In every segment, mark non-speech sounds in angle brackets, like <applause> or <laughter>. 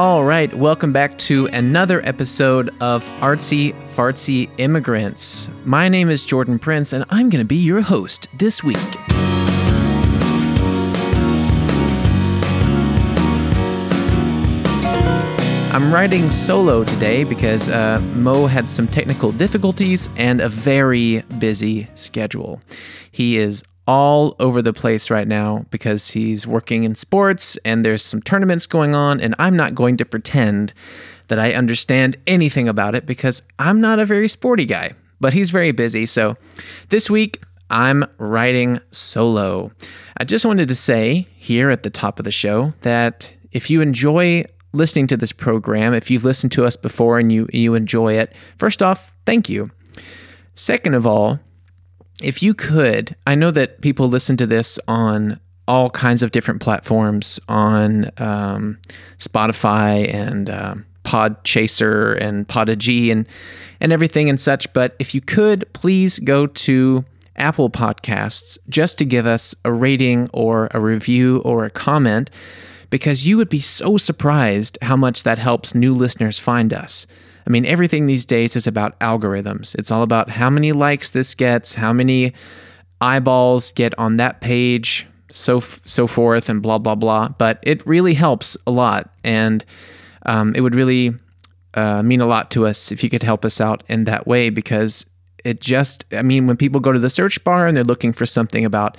All right, welcome back to another episode of Artsy Fartsy Immigrants. My name is Jordan Prince, and I'm going to be your host this week. I'm writing solo today because uh, Moe had some technical difficulties and a very busy schedule. He is all over the place right now because he's working in sports and there's some tournaments going on, and I'm not going to pretend that I understand anything about it because I'm not a very sporty guy, but he's very busy. So this week, I'm writing solo. I just wanted to say here at the top of the show that if you enjoy listening to this program, if you've listened to us before and you, you enjoy it, first off, thank you. Second of all, if you could, I know that people listen to this on all kinds of different platforms on um, Spotify and uh, Podchaser and Podigee and and everything and such. But if you could, please go to Apple Podcasts just to give us a rating or a review or a comment, because you would be so surprised how much that helps new listeners find us. I mean, everything these days is about algorithms. It's all about how many likes this gets, how many eyeballs get on that page, so so forth, and blah blah blah. But it really helps a lot, and um, it would really uh, mean a lot to us if you could help us out in that way because it just, I mean, when people go to the search bar and they're looking for something about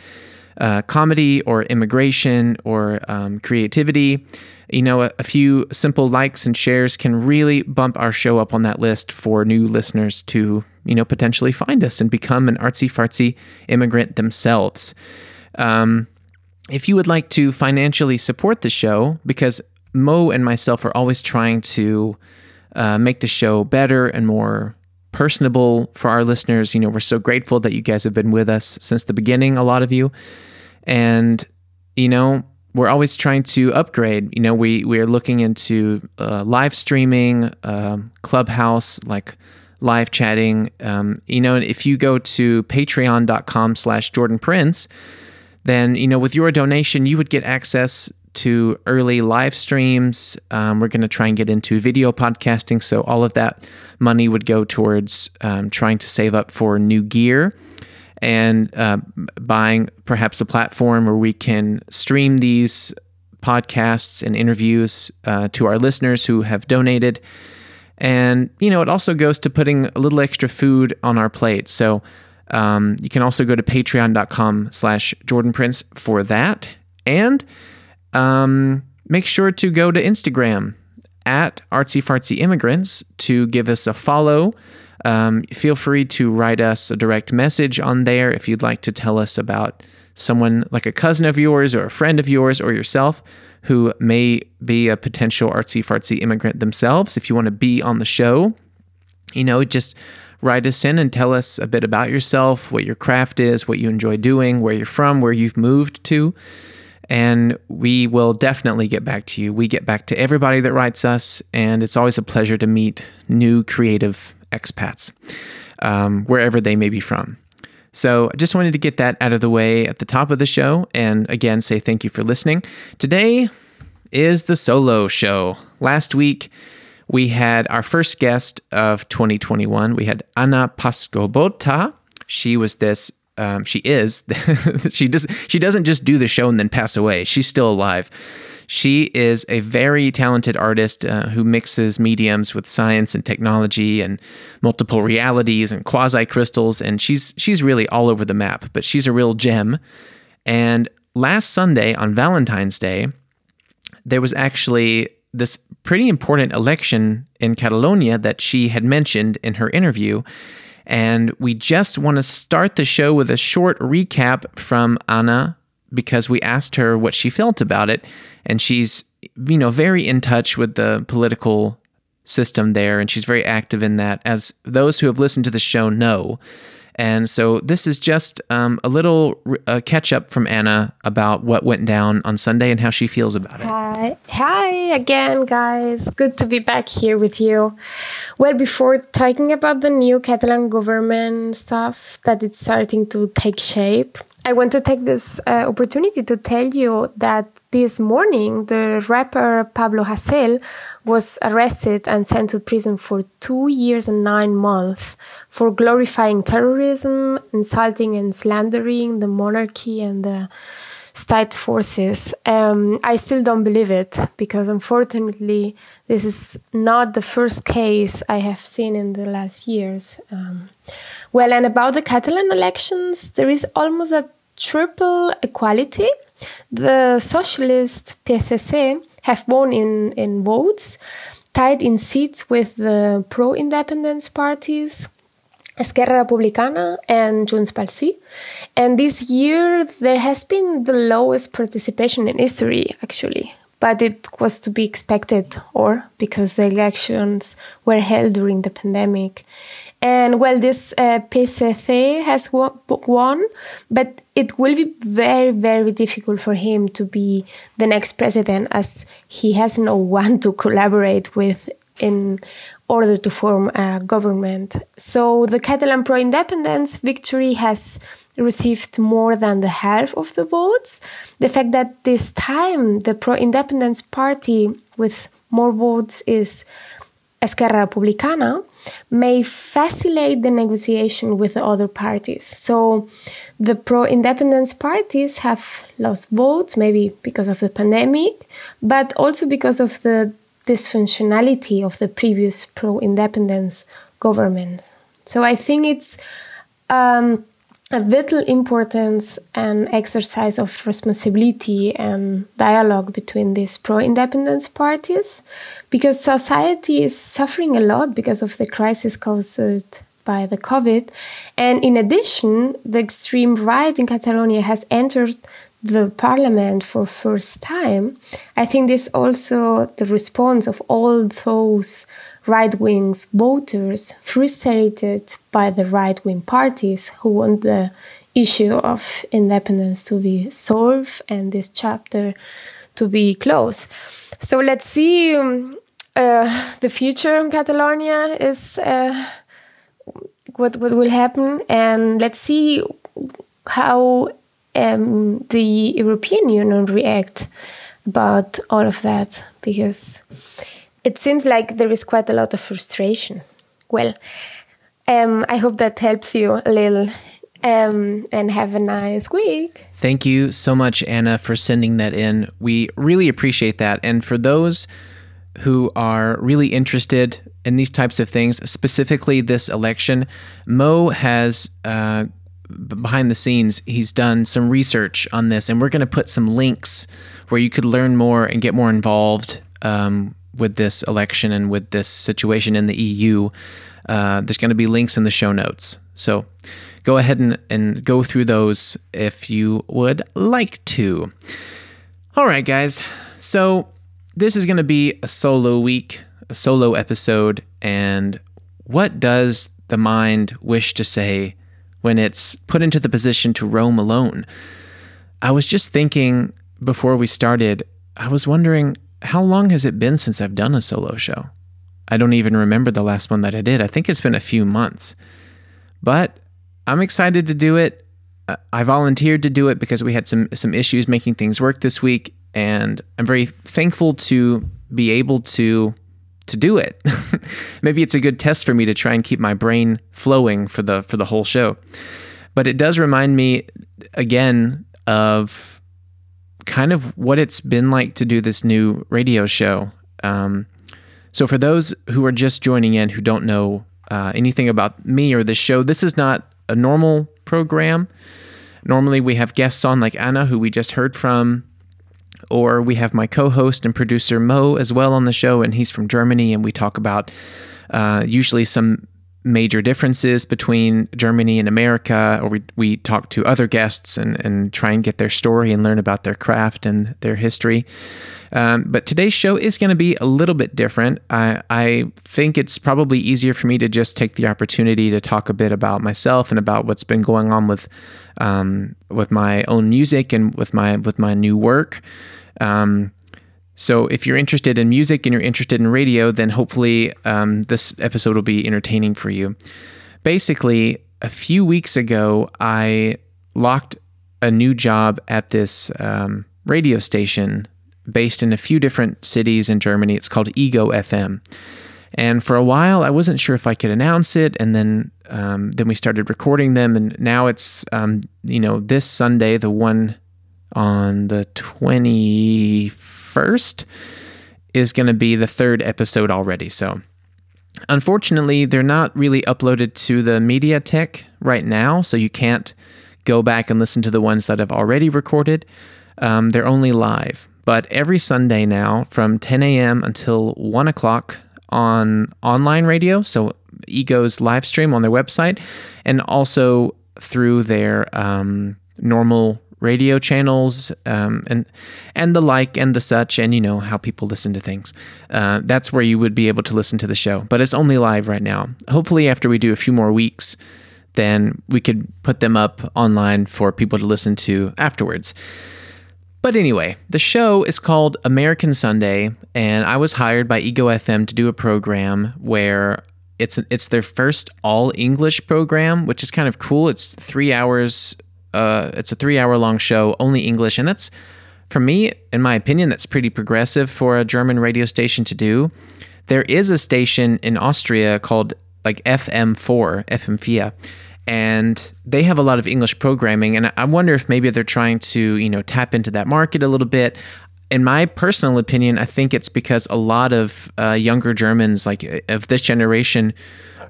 uh, comedy or immigration or um, creativity, you know, a, a, few simple likes and shares can really bump our show up on that list for new listeners to, you know, potentially find us and become an artsy fartsy immigrant themselves. Um, if you would like to financially support the show, because Moe and myself are always trying to uh, make the show better and more personable for our listeners. You know, we're so grateful that you guys have been with us since the beginning, a lot of you. And, you know, we're always trying to upgrade. You know, we we are looking into uh, live streaming, um, Clubhouse, like live chatting. Um, you know, if you go to Patreon.com/slash Jordan Prince, then you know with your donation you would get access to early live streams. Um, we're going to try and get into video podcasting, so all of that money would go towards um, trying to save up for new gear and uh, buying perhaps a platform where we can stream these podcasts and interviews uh, to our listeners who have donated. And, you know, it also goes to putting a little extra food on our plate. So um, you can also go to patreon.com slash Jordan Prince for that. And um, make sure to go to Instagram at artsyfartsyimmigrants to give us a follow. Um, feel free to write us a direct message on there if you'd like to tell us about someone like a cousin of yours or a friend of yours or yourself who may be a potential artsy fartsy immigrant themselves. If you want to be on the show, you know, just write us in and tell us a bit about yourself, what your craft is, what you enjoy doing, where you're from, where you've moved to. And we will definitely get back to you. We get back to everybody that writes us, and it's always a pleasure to meet new creative expats, um, wherever they may be from. So I just wanted to get that out of the way at the top of the show. And again, say thank you for listening. Today is the solo show. Last week, we had our first guest of 2021. We had Anna Pascobota. She was this um, she is <laughs> she does she doesn't just do the show and then pass away. She's still alive. She is a very talented artist uh, who mixes mediums with science and technology and multiple realities and quasi crystals, and she's she's really all over the map. But she's a real gem. And last Sunday on Valentine's Day, there was actually this pretty important election in Catalonia that she had mentioned in her interview. And we just want to start the show with a short recap from Anna because we asked her what she felt about it and she's you know very in touch with the political system there and she's very active in that as those who have listened to the show know and so this is just um, a little uh, catch up from Anna about what went down on Sunday and how she feels about it. Hi. Hi again, guys. Good to be back here with you. Well, before talking about the new Catalan government stuff that it's starting to take shape, I want to take this uh, opportunity to tell you that this morning the rapper Pablo Hasél was arrested and sent to prison for two years and nine months for glorifying terrorism, insulting and slandering the monarchy and the state forces. Um, I still don't believe it because unfortunately, this is not the first case I have seen in the last years. Um, well, and about the Catalan elections, there is almost a triple equality. The socialist PSC have won in, in votes, tied in seats with the pro-independence parties Esquerra Republicana and Junts pel Sí. And this year there has been the lowest participation in history, actually. But it was to be expected, or because the elections were held during the pandemic. And well, this uh, PSC has won, but it will be very, very difficult for him to be the next president as he has no <laughs> one to collaborate with in order to form a government. So the Catalan pro independence victory has received more than the half of the votes. The fact that this time the pro independence party with more votes is Esquerra Republicana may facilitate the negotiation with the other parties. So the pro independence parties have lost votes, maybe because of the pandemic, but also because of the dysfunctionality of the previous pro independence government. So I think it's um, a vital importance and exercise of responsibility and dialogue between these pro independence parties because society is suffering a lot because of the crisis caused by the COVID. And in addition, the extreme right in Catalonia has entered the parliament for first time, I think this also the response of all those right wing voters frustrated by the right wing parties who want the issue of independence to be solved and this chapter to be closed. So let's see. Um, uh, the future in Catalonia is uh, what what will happen, and let's see how um, the European Union react about all of that because it seems like there is quite a lot of frustration. Well, um, I hope that helps you a little. Um, and have a nice week. Thank you so much, Anna, for sending that in. We really appreciate that. And for those who are really interested in these types of things, specifically this election, Moe has uh, behind the scenes, he's done some research on this, and we're going to put some links where you could learn more and get more involved um, with this election and with this situation in the EU. Uh, there's going to be links in the show notes. So go ahead and, and go through those if you would like to. All right, guys. So this is going to be a solo week, a solo episode. And what does the mind wish to say when it's put into the position to roam alone. I was just thinking before we started, I was wondering how long has it been since I've done a solo show? I don't even remember the last one that I did. I think it's been a few months. But I'm excited to do it. I volunteered to do it because we had some some issues making things work this week and I'm very thankful to be able to to do it. <laughs> Maybe it's a good test for me to try and keep my brain flowing for the for the whole show. But it does remind me again of kind of what it's been like to do this new radio show. Um, so for those who are just joining in who don't know uh, anything about me or this show, this is not a normal program. Normally we have guests on like Anna, who we just heard from, or we have my co host and producer Moe as well on the show, and he's from Germany, and we talk about uh, usually some major differences between Germany and America, or we, we talk to other guests and, and try and get their story and learn about their craft and their history. Um, but today's show is going to be a little bit different. I, I think it's probably easier for me to just take the opportunity to talk a bit about myself and about what's been going on with um, with my own music and with my with my new work. Um, so if you're interested in music and you're interested in radio, then hopefully um, this episode will be entertaining for you. Basically, a few weeks ago, I locked a new job at this um, radio station based in a few different cities in Germany. It's called Ego FM. And for a while, I wasn't sure if I could announce it, and then um, then we started recording them, and now it's um, you know this Sunday, the one on the twenty first, is going to be the third episode already. So unfortunately, they're not really uploaded to the Mediathek right now, so you can't go back and listen to the ones that have already recorded. Um, they're only live. But every Sunday now, from 10 a.m. until 1 o'clock on online radio, so Ego's live stream on their website, and also through their um, normal radio channels um, and and the like and the such and you know how people listen to things uh, that's where you would be able to listen to the show but it's only live right now hopefully after we do a few more weeks then we could put them up online for people to listen to afterwards but anyway, the show is called American Sunday, and I was hired by Ego FM to do a program where it's it's their first all English program, which is kind of cool. It's three hours. Uh, it's a three hour long show, only English, and that's for me, in my opinion, that's pretty progressive for a German radio station to do. There is a station in Austria called like FM4, FM4, and they have a lot of English programming. And I wonder if maybe they're trying to, you know, tap into that market a little bit. In my personal opinion, I think it's because a lot of uh, younger Germans, like of this generation,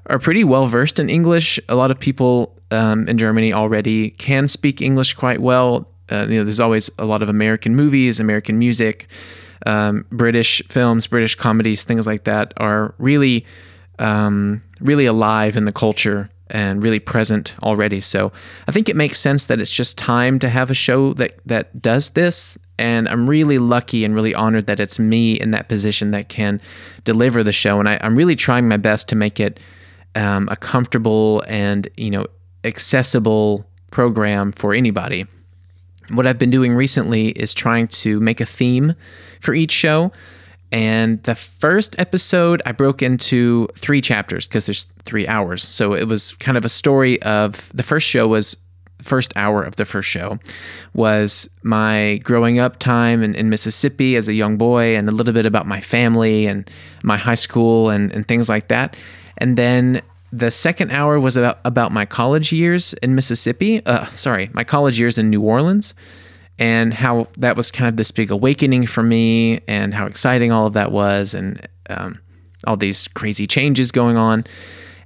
are pretty well versed in English. A lot of people um, in Germany already can speak English quite well. Uh, you know, there's always a lot of American movies, American music, um, British films, British comedies, things like that are really, um, really alive in the culture and really present already. So I think it makes sense that it's just time to have a show that that does this. And I'm really lucky and really honored that it's me in that position that can deliver the show. And I, am really trying my best to make it um, a comfortable and you know accessible program for anybody. What I've been doing recently is trying to make a theme for each show. And the first episode, I broke into three chapters because there's three hours. So it was kind of a story of the first show was first hour of the first show was my growing up time in, in, Mississippi as a young boy and a little bit about my family and my high school and, and things like that. And then the second hour was about, about my college years in Mississippi. Uh, sorry, my college years in New Orleans and how that was kind of this big awakening for me and how exciting all of that was and um, all these crazy changes going on.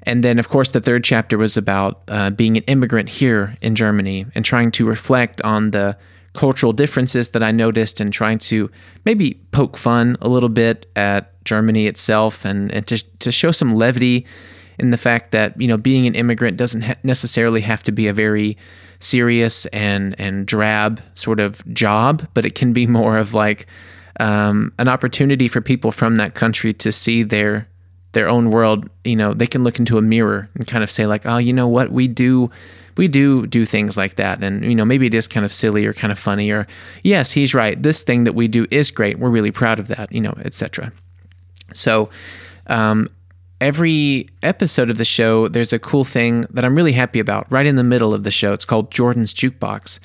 And then, of course, the third chapter was about uh, being an immigrant here in Germany and trying to reflect on the cultural differences that I noticed and trying to maybe poke fun a little bit at Germany itself and, and to, to show some levity in the fact that, you know, being an immigrant doesn't ha- necessarily have to be a very serious and and drab sort of job, but it can be more of like um, an opportunity for people from that country to see their their own world. You know, they can look into a mirror and kind of say like, oh, you know what, we do. We do do things like that, and you know maybe it is kind of silly or kind of funny, or yes, he's right. This thing that we do is great. We're really proud of that, you know, etc. So, um, every episode of the show, there's a cool thing that I'm really happy about right in the middle of the show. It's called Jordan's Jukebox,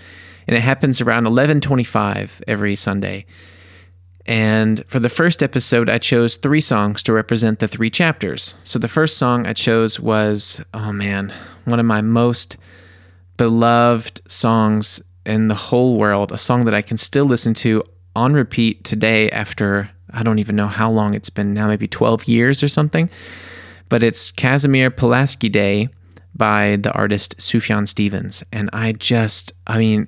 and it happens around 11:25 every Sunday. And for the first episode, I chose three songs to represent the three chapters. So the first song I chose was, oh man, one of my most beloved songs in the whole world, a song that I can still listen to on repeat today after I don't even know how long it's been now, maybe 12 years or something but it's Casimir Pulaski Day by the artist Sufjan Stevens. And I just, I mean,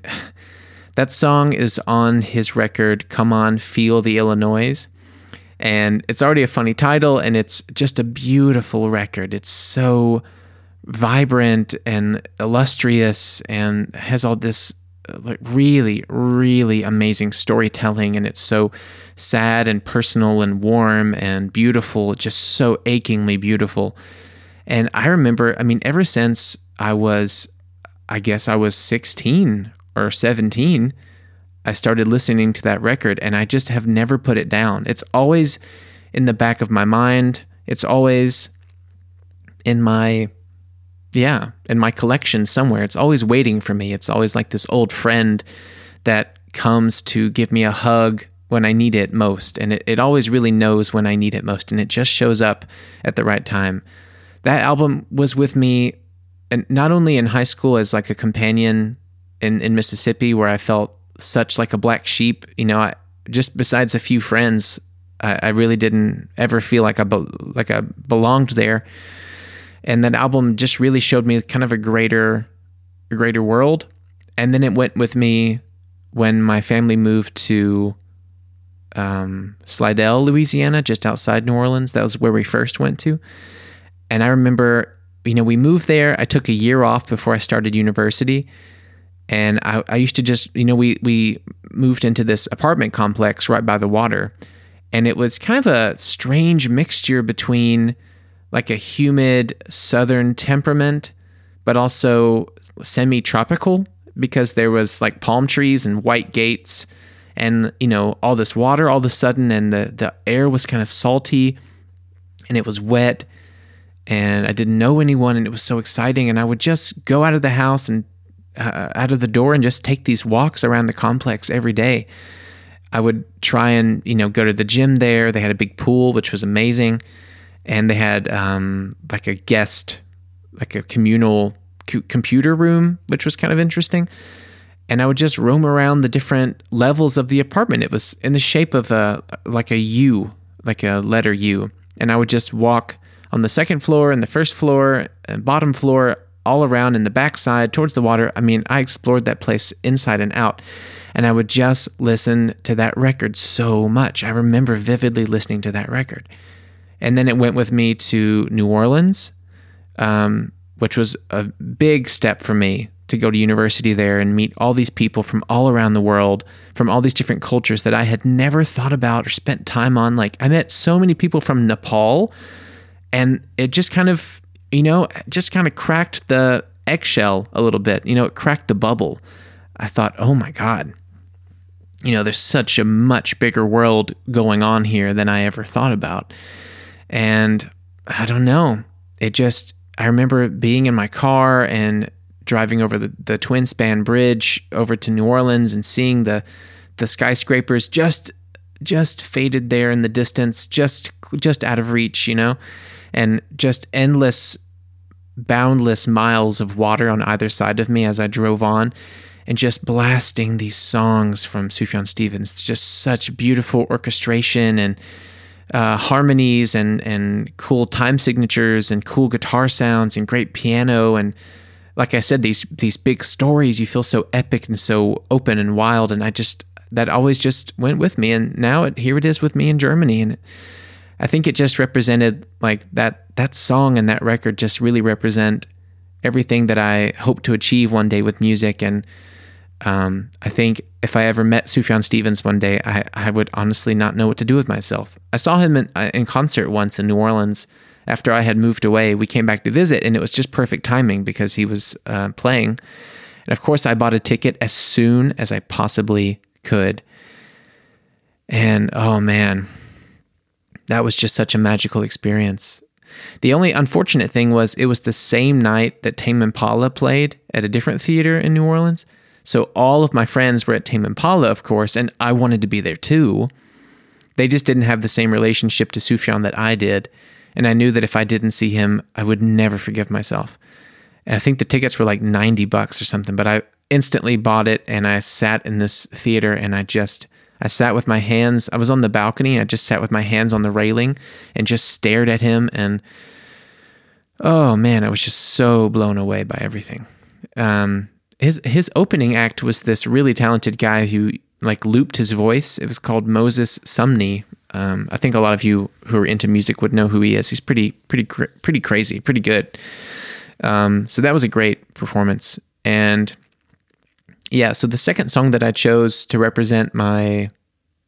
that song is on his record, Come On, Feel the Illinois. And it's already a funny title, and it's just a beautiful record. It's so vibrant and illustrious and has all this uh, like really really amazing storytelling and it's so sad and personal and warm and beautiful just so achingly beautiful and i remember i mean ever since i was i guess i was 16 or 17 i started listening to that record and i just have never put it down it's always in the back of my mind it's always in my yeah, in my collection somewhere. It's always waiting for me. It's always like this old friend that comes to give me a hug when I need it most. And it, it always really knows when I need it most. And it just shows up at the right time. That album was with me and not only in high school as like a companion in, in Mississippi where I felt such like a black sheep, you know, I, just besides a few friends, I, I really didn't ever feel like I be, like I belonged there. And that album just really showed me kind of a greater, a greater world. And then it went with me when my family moved to um, Slidell, Louisiana, just outside New Orleans. That was where we first went to. And I remember, you know, we moved there. I took a year off before I started university. And I, I used to just, you know, we, we moved into this apartment complex right by the water. And it was kind of a strange mixture between like a humid southern temperament, but also semi tropical because there was like palm trees and white gates and you know all this water all of a sudden and the the air was kind of salty and it was wet and I didn't know anyone and it was so exciting and I would just go out of the house and uh, out of the door and just take these walks around the complex every day. I would try and you know go to the gym there. They had a big pool which was amazing, and they had um, like a guest, like a communal co- computer room which was kind of interesting and I would just roam around the different levels of the apartment. It was in the shape of a like a U, like a letter U, and I would just walk on the second floor and the first floor and bottom floor all around in the backside towards the water. I mean, I explored that place inside and out. And I would just listen to that record so much. I remember vividly listening to that record. And then it went with me to New Orleans, um, which was a big step for me to go to university there and meet all these people from all around the world, from all these different cultures that I had never thought about or spent time on. Like, I met so many people from Nepal, and it just kind of, you know, just kind of cracked the eggshell a little bit. You know, it cracked the bubble. I thought, oh my God, you know, there's such a much bigger world going on here than I ever thought about. And I don't know. It just, I remember being in my car and driving over the, the twin span bridge over to New Orleans and seeing the the skyscrapers just just faded there in the distance, just just out of reach, you know, and just endless, boundless miles of water on either side of me as I drove on, and just blasting these songs from Sufjan Stevens. Just such beautiful orchestration and uh, harmonies and and cool time signatures and cool guitar sounds and great piano. And like I said, these these big stories, you feel so epic and so open and wild, and I just that always just went with me, and now it, here it is with me in Germany, and I think it just represented like that that song and that record just really represent everything that I hope to achieve one day with music, and um, I think if I ever met Sufjan Stevens one day, I, I would honestly not know what to do with myself. I saw him in, uh, in concert once in New Orleans after I had moved away, we came back to visit, and it was just perfect timing because he was uh, playing. And of course, I bought a ticket as soon as I possibly could. And oh man, that was just such a magical experience. The only unfortunate thing was it was the same night that Tame Impala played at a different theater in New Orleans. So all of my friends were at Tame Impala, of course, and I wanted to be there too. They just didn't have the same relationship to Sufjan that I did. And I knew that if I didn't see him, I would never forgive myself. And I think the tickets were like 90 bucks or something, but I instantly bought it and I sat in this theater and I just I sat with my hands I was on the balcony and I just sat with my hands on the railing and just stared at him and oh man, I was just so blown away by everything. Um, his his opening act was this really talented guy who like looped his voice. It was called Moses Sumney, um, I think a lot of you who are into music would know who he is. He's pretty, pretty, pretty crazy, pretty good. Um, so that was a great performance. And yeah, so the second song that I chose to represent my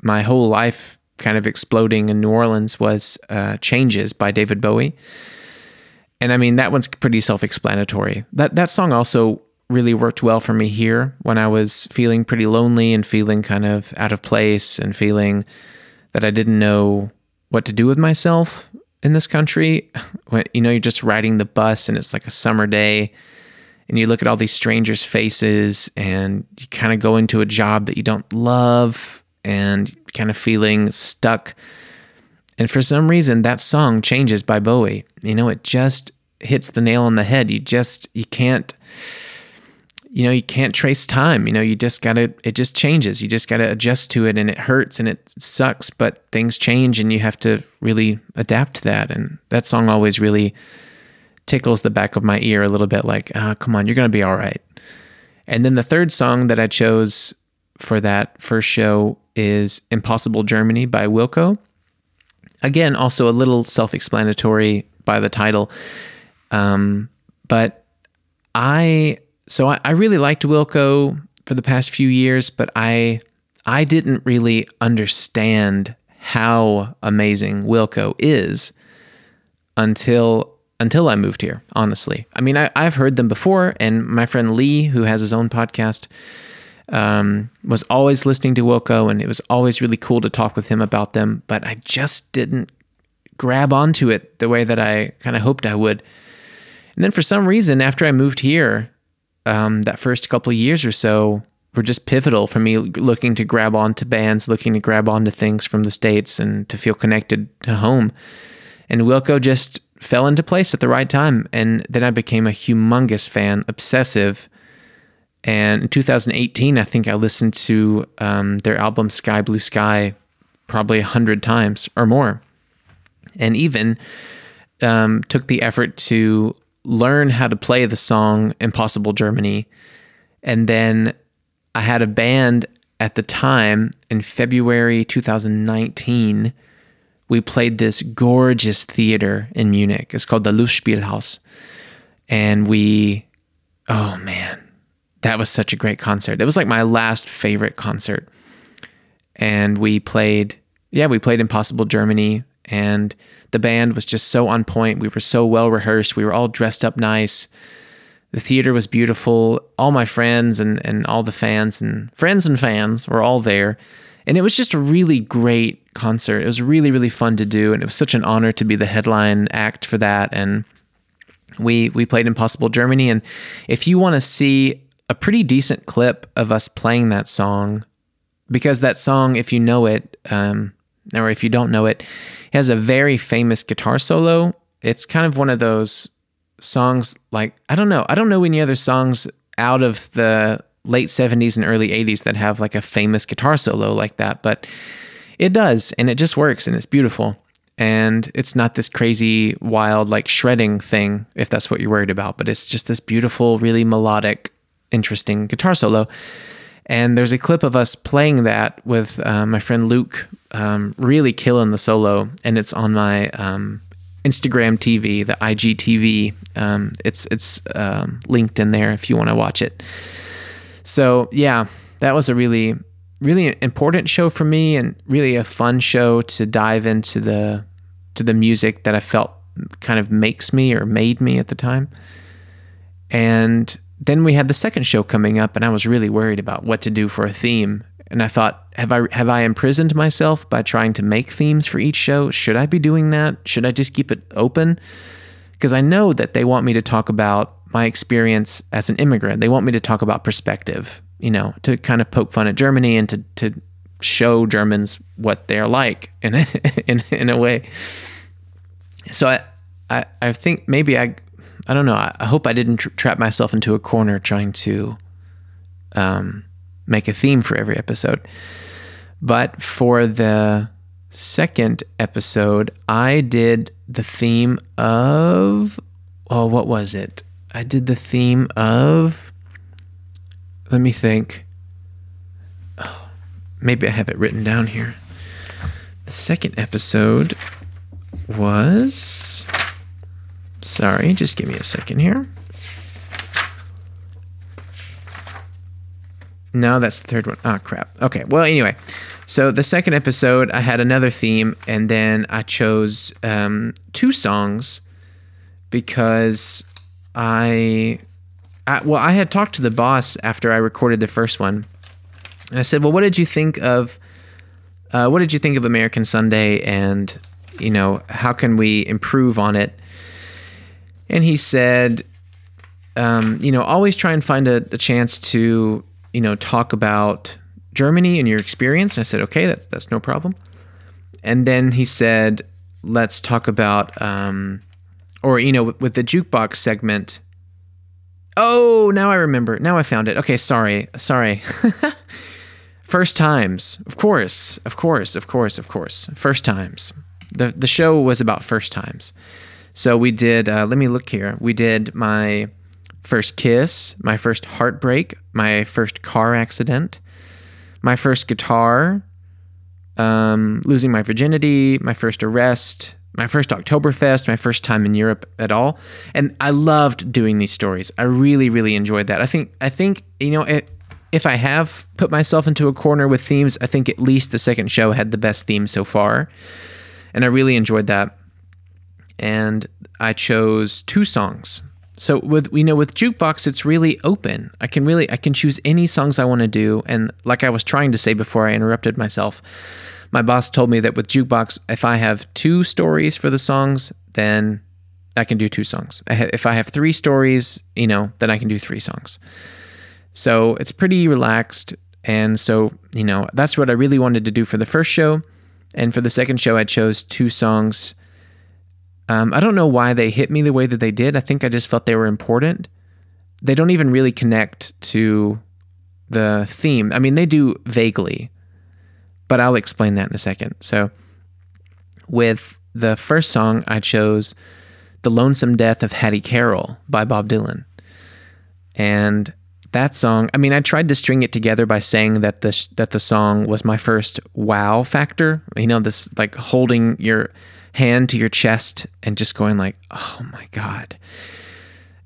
my whole life kind of exploding in New Orleans was uh, "Changes" by David Bowie. And I mean that one's pretty self-explanatory. That that song also really worked well for me here when I was feeling pretty lonely and feeling kind of out of place and feeling that I didn't know what to do with myself. in this country. <laughs> You know, you're just riding the bus and it's like a summer day and you look at all these strangers' faces and you kind of go into a job that you don't love and kind of feeling stuck. And for some reason, that song changes by Bowie. You know, it just hits the nail on the head. You just, you can't you know, you can't trace time. You know, you just got to, it just changes. You just got to adjust to it and it hurts and it sucks, but things change and you have to really adapt to that. And that song always really tickles the back of my ear a little bit like, ah, oh, come on, you're going to be all right. And then the third song that I chose for that first show is Impossible Germany by Wilco. Again, also a little self explanatory by the title. Um, but I so I, I really liked Wilco for the past few years, but I I didn't really understand how amazing Wilco is until until I moved here, honestly. I mean, I, have heard them before, and my friend Lee, who has his own podcast, um, was always listening to Wilco, and it was always really cool to talk with him about them, but I just didn't grab onto it the way that I kind of hoped I would. And then for some reason, after I moved here, um, that first couple of years or so were just pivotal for me looking to grab onto bands, looking to grab onto things from the States and to feel connected to home. And Wilco just fell into place at the right time. And then I became a humongous fan, obsessive. And in 2018, I think I listened to um, their album Sky Blue Sky probably a hundred times or more. And even um, took the effort to learn how to play the song Impossible Germany. And then I had a band at the time in February 2019. We played this gorgeous theater in Munich. It's called the Lustspielhaus. And we, oh man, that was such a great concert. It was like my last favorite concert. And we played, yeah, we played Impossible Germany. And the band was just so on point. We were so well rehearsed. We were all dressed up nice. The theater was beautiful. All my friends and, and all the fans and friends and fans were all there. And it was just a really great concert. It was really, really fun to do. And it was such an honor to be the headline act for that. And we we played Impossible Germany. And if you want to see a pretty decent clip of us playing that song, because that song, if you know it, um, or if you don't know it, it has a very famous guitar solo. It's kind of one of those songs like I don't know. I don't know any other songs out of the late 70s and early 80s that have like a famous guitar solo like that, but it does and it just works and it's beautiful. And it's not this crazy wild like shredding thing if that's what you're worried about, but it's just this beautiful, really melodic, interesting guitar solo. And there's a clip of us playing that with uh, my friend Luke, um, really killing the solo, and it's on my um, Instagram TV, the IGTV. Um, it's it's um, linked in there if you want to watch it. So yeah, that was a really really important show for me, and really a fun show to dive into the to the music that I felt kind of makes me or made me at the time. And then we had the second show coming up, and I was really worried about what to do for a theme. And I thought, have I have I imprisoned myself by trying to make themes for each show? Should I be doing that? Should I just keep it open? Because I know that they want me to talk about my experience as an immigrant. They want me to talk about perspective, you know, to kind of poke fun at Germany and to to show Germans what they're like in a, <laughs> in in a way. So I, I I think maybe I I don't know. I, I hope I didn't tra- trap myself into a corner trying to um, make a theme for every episode. But for the second episode, I did the theme of oh, what was it? I did the theme of. Let me think. Oh, maybe I have it written down here. The second episode was Sorry, just give me a second here. No, that's the third one. Oh, crap. Okay. Well, anyway, so the second episode, I had another theme, and then I chose um, two songs because I, I, well, I had talked to the boss after I recorded the first one, and I said, "Well, what did you think of? Uh, what did you think of American Sunday and you know, how can we improve on it? And he said, um, you know, always try and find a, a chance to, you know, talk about Germany and your experience. And I said, okay, that's that's no problem. And then he said, let's talk about, um, or you know, with, the jukebox segment. Oh, now I remember. Now I found it. Okay, sorry, sorry. <laughs> First times, of course, of course, of course, of course. First times. the The show was about first times. So we did. Uh, let me look here. We did my first kiss, my first heartbreak, my first car accident, my first guitar, um, losing my virginity, my first arrest, my first Oktoberfest, my first time in Europe at all. And I loved doing these stories. I really, really enjoyed that. I think, I think, you know, it, if I have put myself into a corner with themes, I think at least the second show had the best theme so far. And I really enjoyed that. And I chose two songs so with you know with jukebox it's really open. I can really I can choose any songs I want to do and like I was trying to say before I interrupted myself. My boss told me that with jukebox if I have two stories for the songs then I can do two songs. If I have three stories, you know, then I can do three songs. So it's pretty relaxed and so, you know, that's what I really wanted to do for the first show. And for the second show I chose two songs um, I don't know why they hit me the way that they did. I think I just felt they were important. They don't even really connect to the theme. I mean, they do vaguely, but I'll explain that in a second. So, with the first song, I chose The Lonesome Death of Hattie Carroll by Bob Dylan. And that song, I mean, I tried to string it together by saying that this that the song was my first wow factor. You know, this like holding your hand to your chest and just going like, "Oh my god."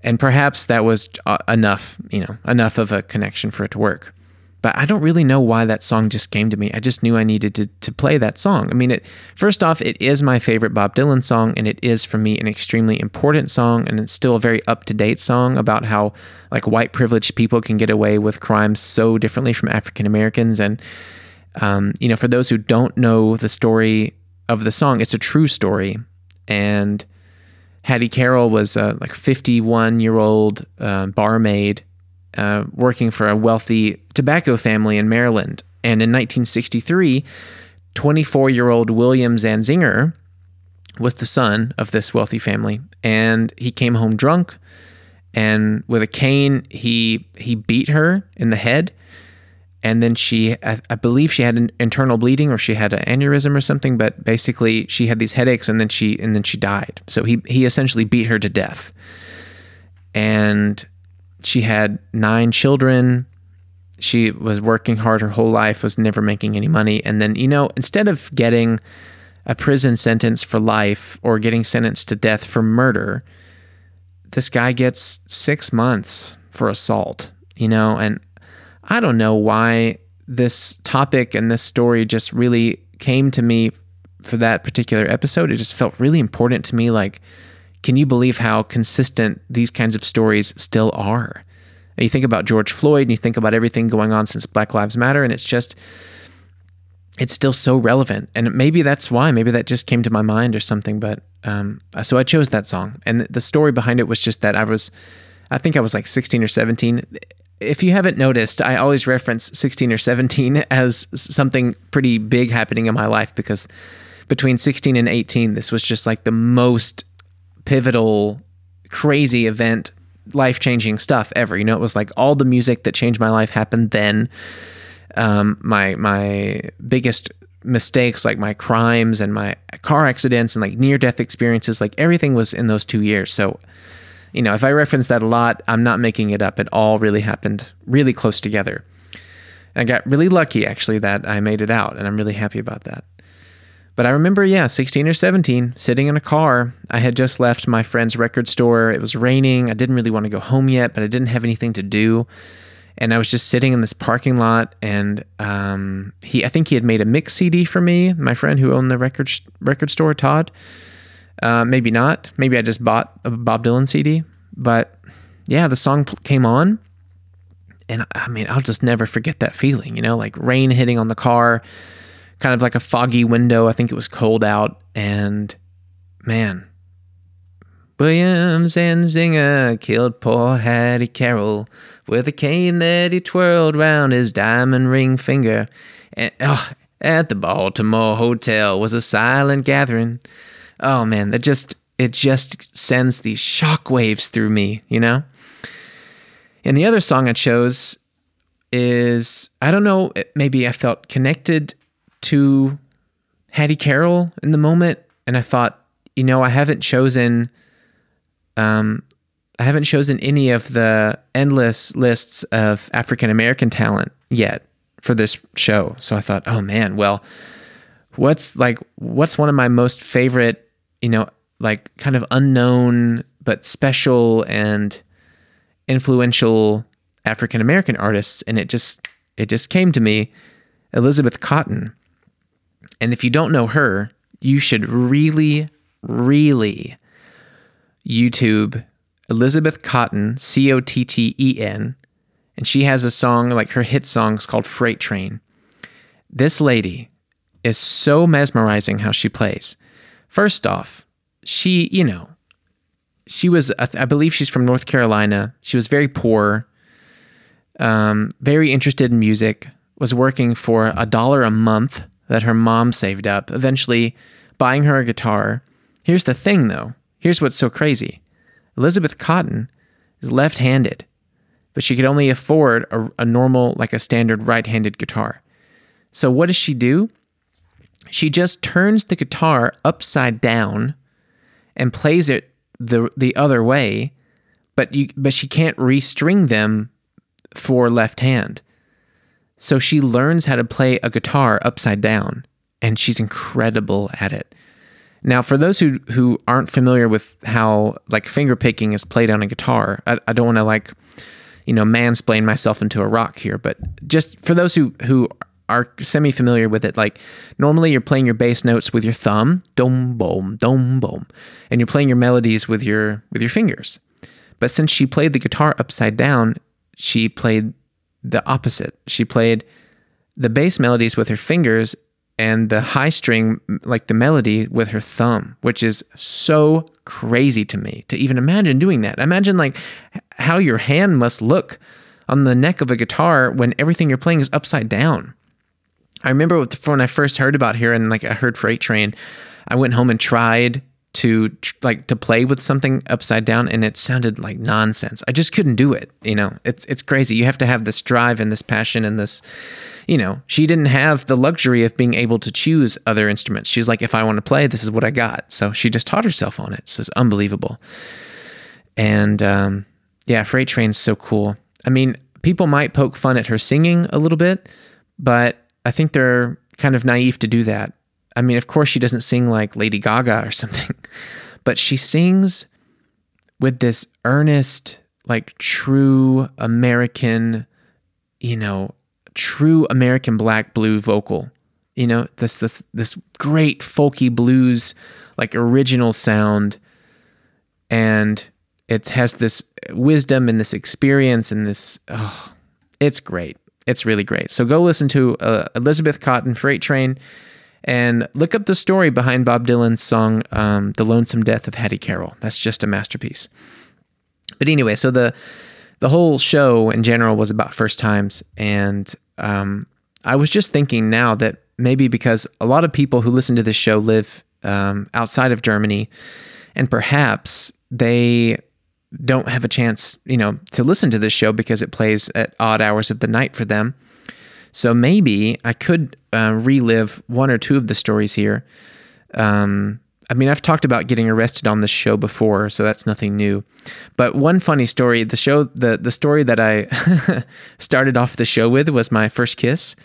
And perhaps that was uh, enough, you know, enough of a connection for it to work. But I don't really know why that song just came to me. I just knew I needed to, to play that song. I mean, it first off, it is my favorite Bob Dylan song, and it is for me an extremely important song, and it's still a very up to date song about how like white privileged people can get away with crimes so differently from African Americans. And um, you know, for those who don't know the story of the song. It's a true story, and Hattie Carroll was a like 51 year old uh, barmaid uh, working for a wealthy tobacco family in Maryland. And in 1963, 24 year old William Zanzinger was the son of this wealthy family, and he came home drunk. And with a cane, he he beat her in the head and then she I, I, believe she had an internal bleeding or she had an aneurysm or something but basically she had these headaches and then she and then she died. So he he essentially beat her to death. And she had nine children. She was working hard her whole life was never making any money. And then you know instead of getting a prison sentence for life or getting sentenced to death for murder this guy gets 6 months for assault you know and I don't know why this topic and this story just really came to me for that particular episode. It just felt really important to me. Like, can you believe how consistent these kinds of stories still are? And you think about George Floyd and you think about everything going on since Black Lives Matter, and it's just, it's still so relevant. And maybe that's why, maybe that just came to my mind or something. But um, so I chose that song. And the story behind it was just that I was, I think I was like 16 or 17 if you haven't noticed, I always reference 16 or 17 as something pretty big happening in my life because between 16 and 18, this was just like the most pivotal, crazy event, life changing stuff ever. You know, it was like all the music that changed my life happened then. Um, my my biggest mistakes, like my crimes and my car accidents and like near death experiences, like everything was in those two years. So you know, if I reference that a lot, I'm not making it up. It all really happened really close together. I got really lucky actually that I made it out, and I'm really happy about that. But I remember, yeah, 16 or 17, sitting in a car. I had just left my friend's record store. It was raining. I didn't really want to go home yet, but I didn't have anything to do. And I was just sitting in this parking lot, and um, he, I think he had made a mix CD for me. My friend who owned the record record store, Todd. Uh, maybe not. Maybe I just bought a Bob Dylan CD. But yeah, the song came on. And I mean, I'll just never forget that feeling, you know, like rain hitting on the car, kind of like a foggy window. I think it was cold out, and man, William Zanzinger killed poor Hattie Carroll with a cane that he twirled round his diamond ring finger. And, oh, at the Baltimore Hotel was a silent gathering. Oh man, that just it just sends these shockwaves through me, you know? And the other song I chose is I don't know, maybe I felt connected to Hattie Carroll in the moment and I thought, you know, I haven't chosen um I haven't chosen any of the endless lists of African American talent yet for this show. So I thought, oh man, well, what's like what's one of my most favorite, you know, like kind of unknown but special and influential African American artists and it just it just came to me Elizabeth Cotten. And if you don't know her, you should really really YouTube Elizabeth Cotten, C O T T E N, and she has a song like her hit song is called Freight Train. This lady is so mesmerizing how she plays. First off, she, you know, she was, I believe she's from North Carolina. She was very poor, um, very interested in music, was working for a dollar a month that her mom saved up, eventually buying her a guitar. Here's the thing though. Here's what's so crazy. Elizabeth Cotten is left handed, but she could only afford a, a normal, like a standard right handed guitar. So what does she do? She just turns the guitar upside down and plays it the the other way, but you but she can't restring them for left hand. So she learns how to play a guitar upside down and she's incredible at it. Now, for those who who aren't familiar with how like finger picking is played on a guitar, I, I don't want to like you know mansplain myself into a rock here, but just for those who who are semi familiar with it, like normally you're playing your bass notes with your thumb, dom boom, dom boom, and you're playing your melodies with your with your fingers. But since she played the guitar upside down, she played the opposite. She played the bass melodies with her fingers and the high string, like the melody, with her thumb, which is so crazy to me to even imagine doing that. Imagine like how your hand must look on the neck of a guitar when everything you're playing is upside down. I remember when I first heard about here and like I heard Freight Train, I went home and tried to like to play with something upside down and it sounded like nonsense. I just couldn't do it, you know. It's it's crazy. You have to have this drive and this passion and this you know, she didn't have the luxury of being able to choose other instruments. She's like, if I want to play, this is what I got. So she just taught herself on it. So it's unbelievable. And um, yeah, Freight Train's so cool. I mean, people might poke fun at her singing a little bit, but I think they're kind of naive to do that. I mean, of course, she doesn't sing like Lady Gaga or something, <laughs> but she sings with this earnest, like true American, you know, true American black blue vocal. You know, this this this great folky blues like original sound and it has this wisdom and this experience and this oh, it's great. It's really great. So go listen to uh, Elizabeth Cotten Freight Train and look up the story behind Bob Dylan's song um, "The Lonesome Death of Hattie Carroll." That's just a masterpiece. But anyway, so the the whole show in general was about first times, and um, I was just thinking now that maybe because a lot of people who listen to this show live um, outside of Germany, and perhaps they don't have a chance, you know, to listen to this show because it plays at odd hours of the night for them. So maybe I could uh, relive one or two of the stories here. Um, I mean, I've talked about getting arrested on this show before, so that's nothing new. But one funny story, the show the the story that I <laughs> started off the show with was my first kiss.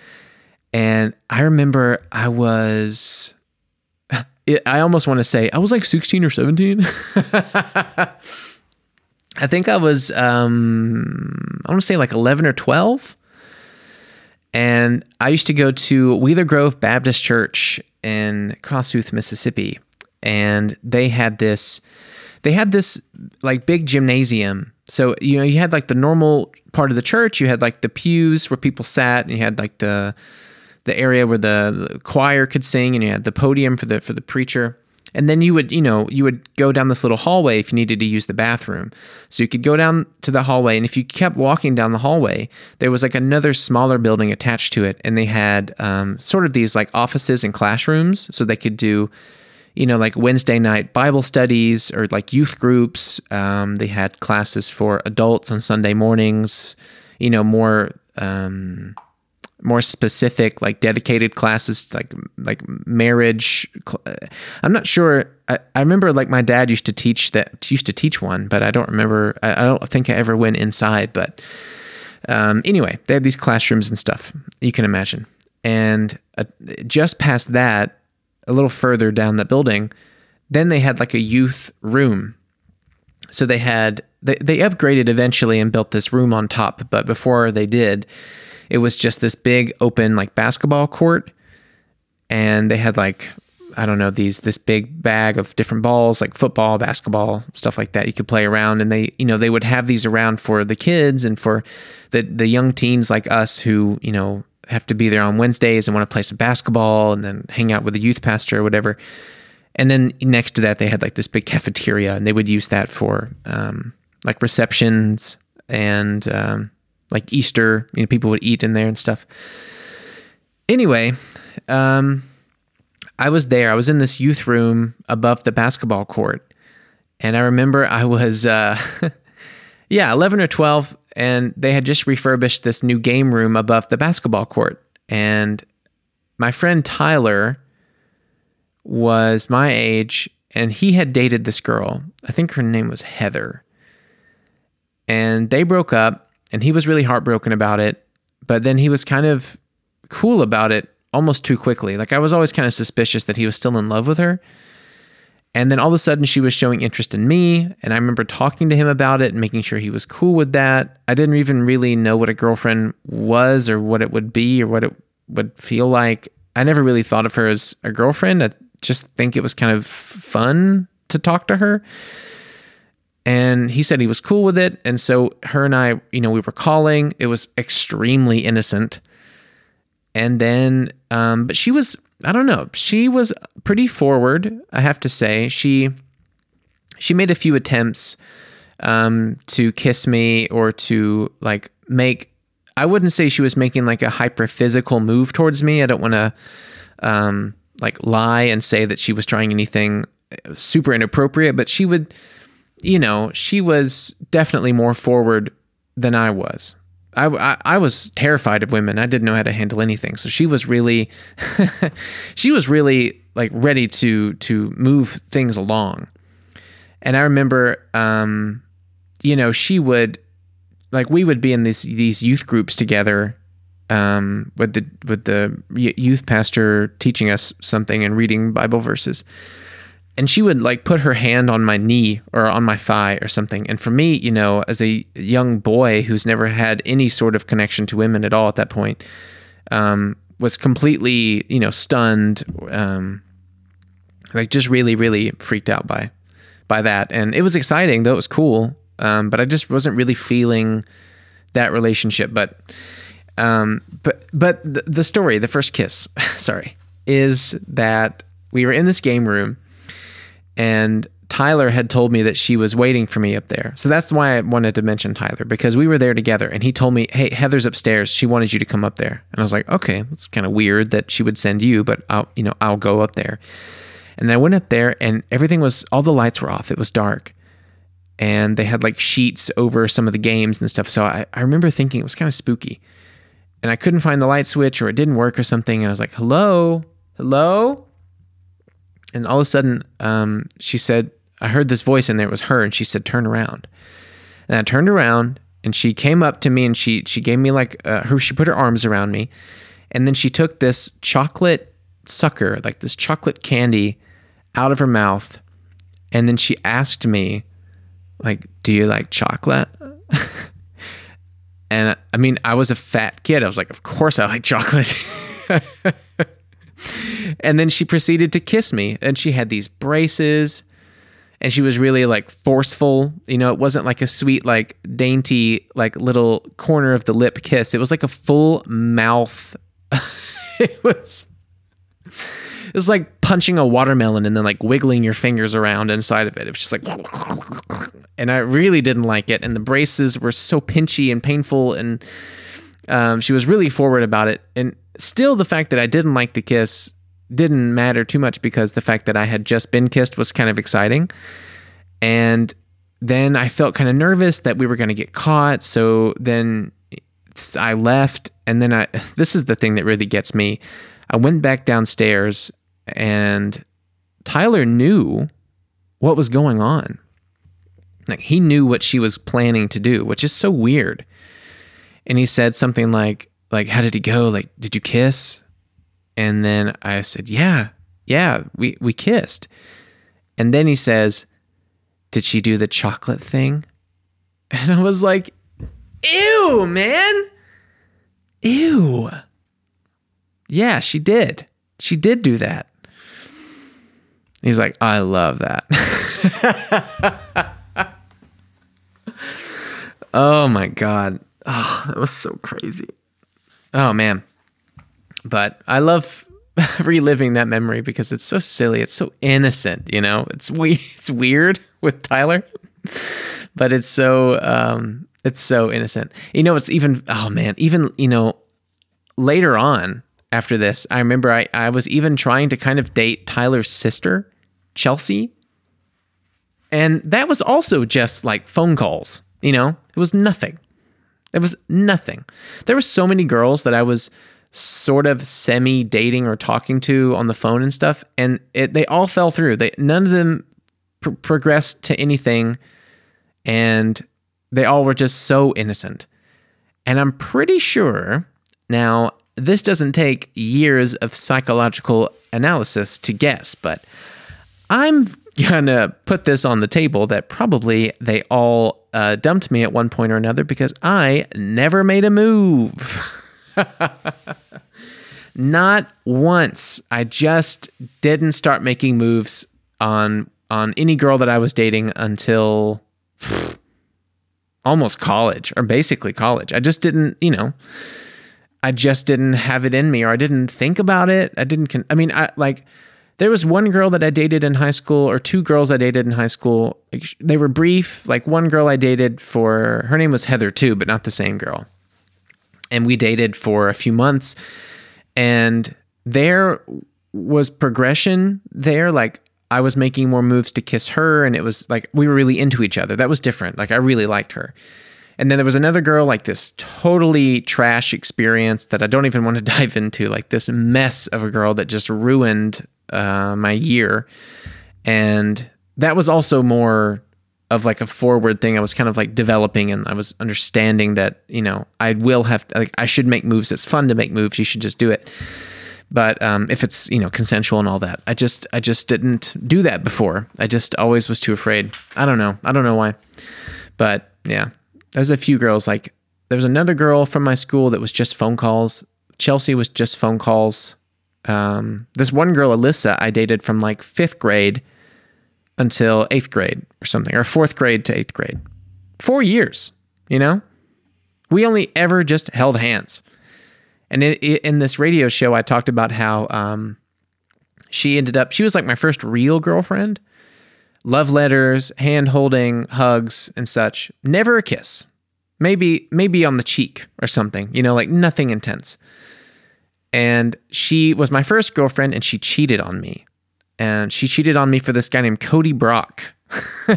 And I remember I was <laughs> I almost want to say I was like 16 or 17. <laughs> I think I was um I want to say like 11 or 12. And I used to go to Wheeler Grove Baptist Church in Kossuth, Mississippi and they had this they had this like big gymnasium. So you know you had like the normal part of the church, you had like the pews where people sat, and you had like the the area where the, the choir could sing, and you had the podium for the for the preacher. And then you would, you know, you would go down this little hallway if you needed to use the bathroom. So you could go down to the hallway, and if you kept walking down the hallway, there was like another smaller building attached to it, and they had um, sort of these like offices and classrooms, so they could do, you know, like Wednesday night Bible studies or like youth groups. Um, they had classes for adults on Sunday mornings. You know, more. Um, more specific like dedicated classes like like marriage i'm not sure. I, I remember like my dad used to teach that used to teach one but i don't remember i, I don't think i ever went inside but um, anyway they had these classrooms and stuff you can imagine. And uh, just past that a little further down the building then they had like a youth room. So they had they, they upgraded eventually and built this room on top but before they did it was just this big open like basketball court and they had like I don't know these this big bag of different balls like football, basketball, stuff like that you could play around and they you know they would have these around for the kids and for the the young teens like us who, you know, have to be there on Wednesdays and want to play some basketball and then hang out with the youth pastor or whatever. And then next to that they had like this big cafeteria and they would use that for um, like receptions and um, like Easter. You know, people would eat in there and stuff. Anyway, um, I was there. I was in this youth room above the basketball court, and I remember I was, uh, <laughs> yeah, eleven or twelve, and they had just refurbished this new game room above the basketball court, and my friend Tyler was my age and he had dated this girl. I think her name was Heather. And they broke up and he was really heartbroken about it. But then he was kind of cool about it almost too quickly. Like I was always kind of suspicious that he was still in love with her. And then all of a sudden she was showing interest in me. And I remember talking to him about it and making sure he was cool with that. I didn't even really know what a girlfriend was or what it would be or what it would feel like. I never really thought of her as a girlfriend. I just think it was kind of fun to talk to her and he said he was cool with it. And so her and i you know we were calling. It was extremely innocent. And then um, but she was i don't know she was pretty forward i have to say. She she made a few attempts um, to kiss me or to like make i wouldn't say she was making like a hyper physical move towards me. I don't want to um, like lie and say that she was trying anything super inappropriate but she would you know, she was definitely more forward than I was. I, I, was terrified of women. I didn't know how to handle anything. So she was really, <laughs> she was really like ready to to move things along. And I remember, um, you know, she would, like, we would be in these these youth groups together, um, with the with the youth pastor teaching us something and reading Bible verses and she would like put her hand on my knee or on my thigh or something. And for me, you know, as a young boy who's never had any sort of connection to women at all at that point, um, was completely, you know, stunned, um, like just really, really freaked out by by that. And it was exciting, though it was cool. Um, but I just wasn't really feeling that relationship. But um, but but the, the story, the first kiss, <laughs> sorry, is that we were in this game room and Tyler had told me that she was waiting for me up there. So that's why I wanted to mention Tyler because we were there together and he told me, "Hey, Heather's upstairs. She wanted you to come up there." And I was like, "Okay, it's kind of weird that she would send you, but I'll, you know, I'll go up there." And then I went up there and everything was all the lights were off. It was dark. And they had like sheets over some of the games and stuff. So I, I remember thinking it was kind of spooky. And I couldn't find the light switch or it didn't work or something. And I was like, "Hello? Hello?" And all of a sudden, um, she said, I heard this voice and there. It was her, and she said, "Turn around." And I turned around, and she came up to me, and she she gave me like uh, her. She put her arms around me, and then she took this chocolate sucker, like this chocolate candy, out of her mouth, and then she asked me, like, "Do you like chocolate?" <laughs> and I mean, I was a fat kid. I was like, "Of course I like chocolate." <laughs> and then she proceeded to kiss me and she had these braces and she was really like forceful you know it wasn't like a sweet like dainty like little corner of the lip kiss it was like a full mouth <laughs> it was it was like punching a watermelon and then like wiggling your fingers around inside of it. It was just like, and I really didn't like it. And the braces were so pinchy and painful. And um, she was really forward about it. And still, the fact that I didn't like the kiss didn't matter too much because the fact that I had just been kissed was kind of exciting. And then I felt kind of nervous that we were going to get caught. So then I left. And then I, <laughs> this is the thing that really gets me. I went back downstairs and Tyler knew what was going on. Like he knew what she was planning to do, which is so weird. And he said something like like how did it go? Like did you kiss? And then I said, "Yeah. Yeah, we we kissed." And then he says, "Did she do the chocolate thing?" <laughs> And I was like, "Ew, man. Ew." Yeah, she did. She did do that. He's like, I love that. <laughs> oh my God. Oh, that was so crazy. Oh man. But I love <laughs> reliving that memory because it's so silly. It's so innocent, you know? It's we <laughs> it's weird with Tyler. <laughs> But it's so um it's so innocent. You know, it's even oh man, even, you know, later on after this, I remember I, I was even trying to kind of date Tyler's sister Chelsea. And that was also just like phone calls, you know? It was nothing. It was nothing. There were so many girls that I was sort of semi dating or talking to on the phone and stuff, and it, they all fell through. They none of them pr- progressed to anything, and they all were just so innocent. And I'm pretty sure now this doesn't take years of psychological analysis to guess, but I'm gonna put this on the table that probably they all uh, dumped me at one point or another because I never made a move. <laughs> Not once. I just didn't start making moves on on any girl that I was dating until <sniffs> almost college or basically college. I just didn't, you know, I just didn't have it in me or I didn't think about it. I didn't con- I mean, I like there was one girl that I dated in high school, or two girls I dated in high school. They were brief. Like one girl I dated for, her name was Heather too, but not the same girl. And we dated for a few months. And there was progression there. Like I was making more moves to kiss her, and it was like we were really into each other. That was different. Like I really liked her. And then there was another girl, like this totally trash experience that I don't even want to <laughs> dive into, like this mess of a girl that just ruined uh, my year, and that was also more of like a forward thing. I was kind of like developing, and I was understanding that you know I will have like I should make moves. It's fun to make moves. You should just do it. But um, if it's you know consensual and all that, I just I just didn't do that before. I just always was too afraid. I don't know. I don't know why. But yeah, there's a few girls like there was another girl from my school that was just phone calls. Chelsea was just phone calls um, this one girl, Alyssa, I dated from like fifth grade until eighth grade or something, or fourth grade to eighth grade. Four years, you know? We only ever just held hands. And it, it, in this radio show, I talked about how um, she ended up, she was like my first real girlfriend. Love letters, hand holding, hugs, and such. Never a kiss. Maybe, maybe on the cheek or something, you know, like nothing intense. And she was my first girlfriend and she cheated on me. And she cheated on me for this guy named Cody Brock. <laughs>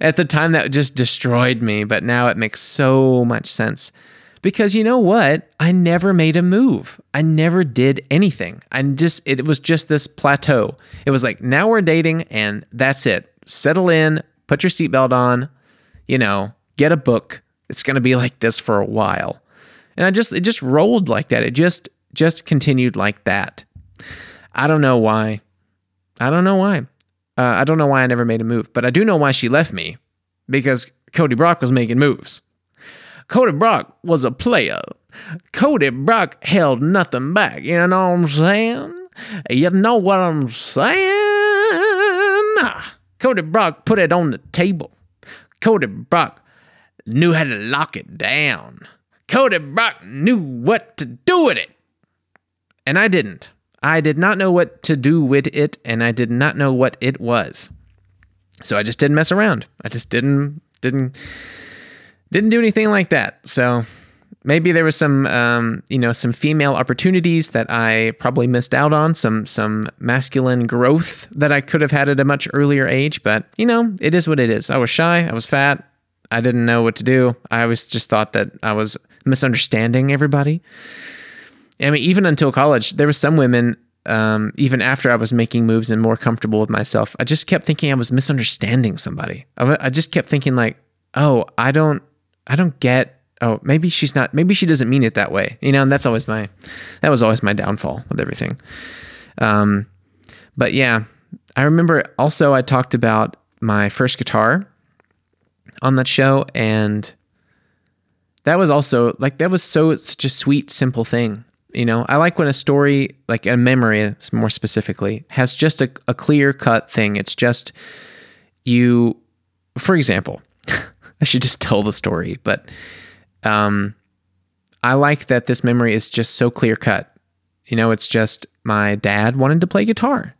At the time, that just destroyed me, but now it makes so much sense. Because you know what? I never made a move. I never did anything. I just, it was just this plateau. It was like, now we're dating and that's it. Settle in, put your seatbelt on, you know, get a book. It's going to be like this for a while. And I just it just rolled like that. It just just continued like that. I don't know why. I don't know why. Uh, I don't know why I never made a move, but I do know why she left me because Cody Brock was making moves. Cody Brock was a player. Cody Brock held nothing back. You know what I'm saying? You know what I'm saying? Cody Brock put it on the table. Cody Brock knew how to lock it down. Cody Brock knew what to do with it. And I didn't. I did not know what to do with it, and I did not know what it was. So I just didn't mess around. I just didn't didn't didn't do anything like that. So maybe there was some um, you know some female opportunities that I probably missed out on, some some masculine growth that I could have had at a much earlier age. But you know, it is what it is. I was shy. I was fat. I didn't know what to do. I always just thought that I was misunderstanding everybody. I mean, even until college, there were some women. Um, even after I was making moves and more comfortable with myself, I just kept thinking I was misunderstanding somebody. I, I just kept thinking like, "Oh, I don't, I don't get oh, maybe she's not, maybe she doesn't mean it that way. You know, and that's always my, that was always my downfall with everything. Um, but yeah, I remember also I talked about my first guitar on that show and that was also like that was so such a sweet simple thing you know i like when a story like a memory more specifically has just a, a clear cut thing it's just you for example <laughs> i should just tell the story but um, I like that this memory is just so clear cut. You know, it's just my dad wanted to play guitar.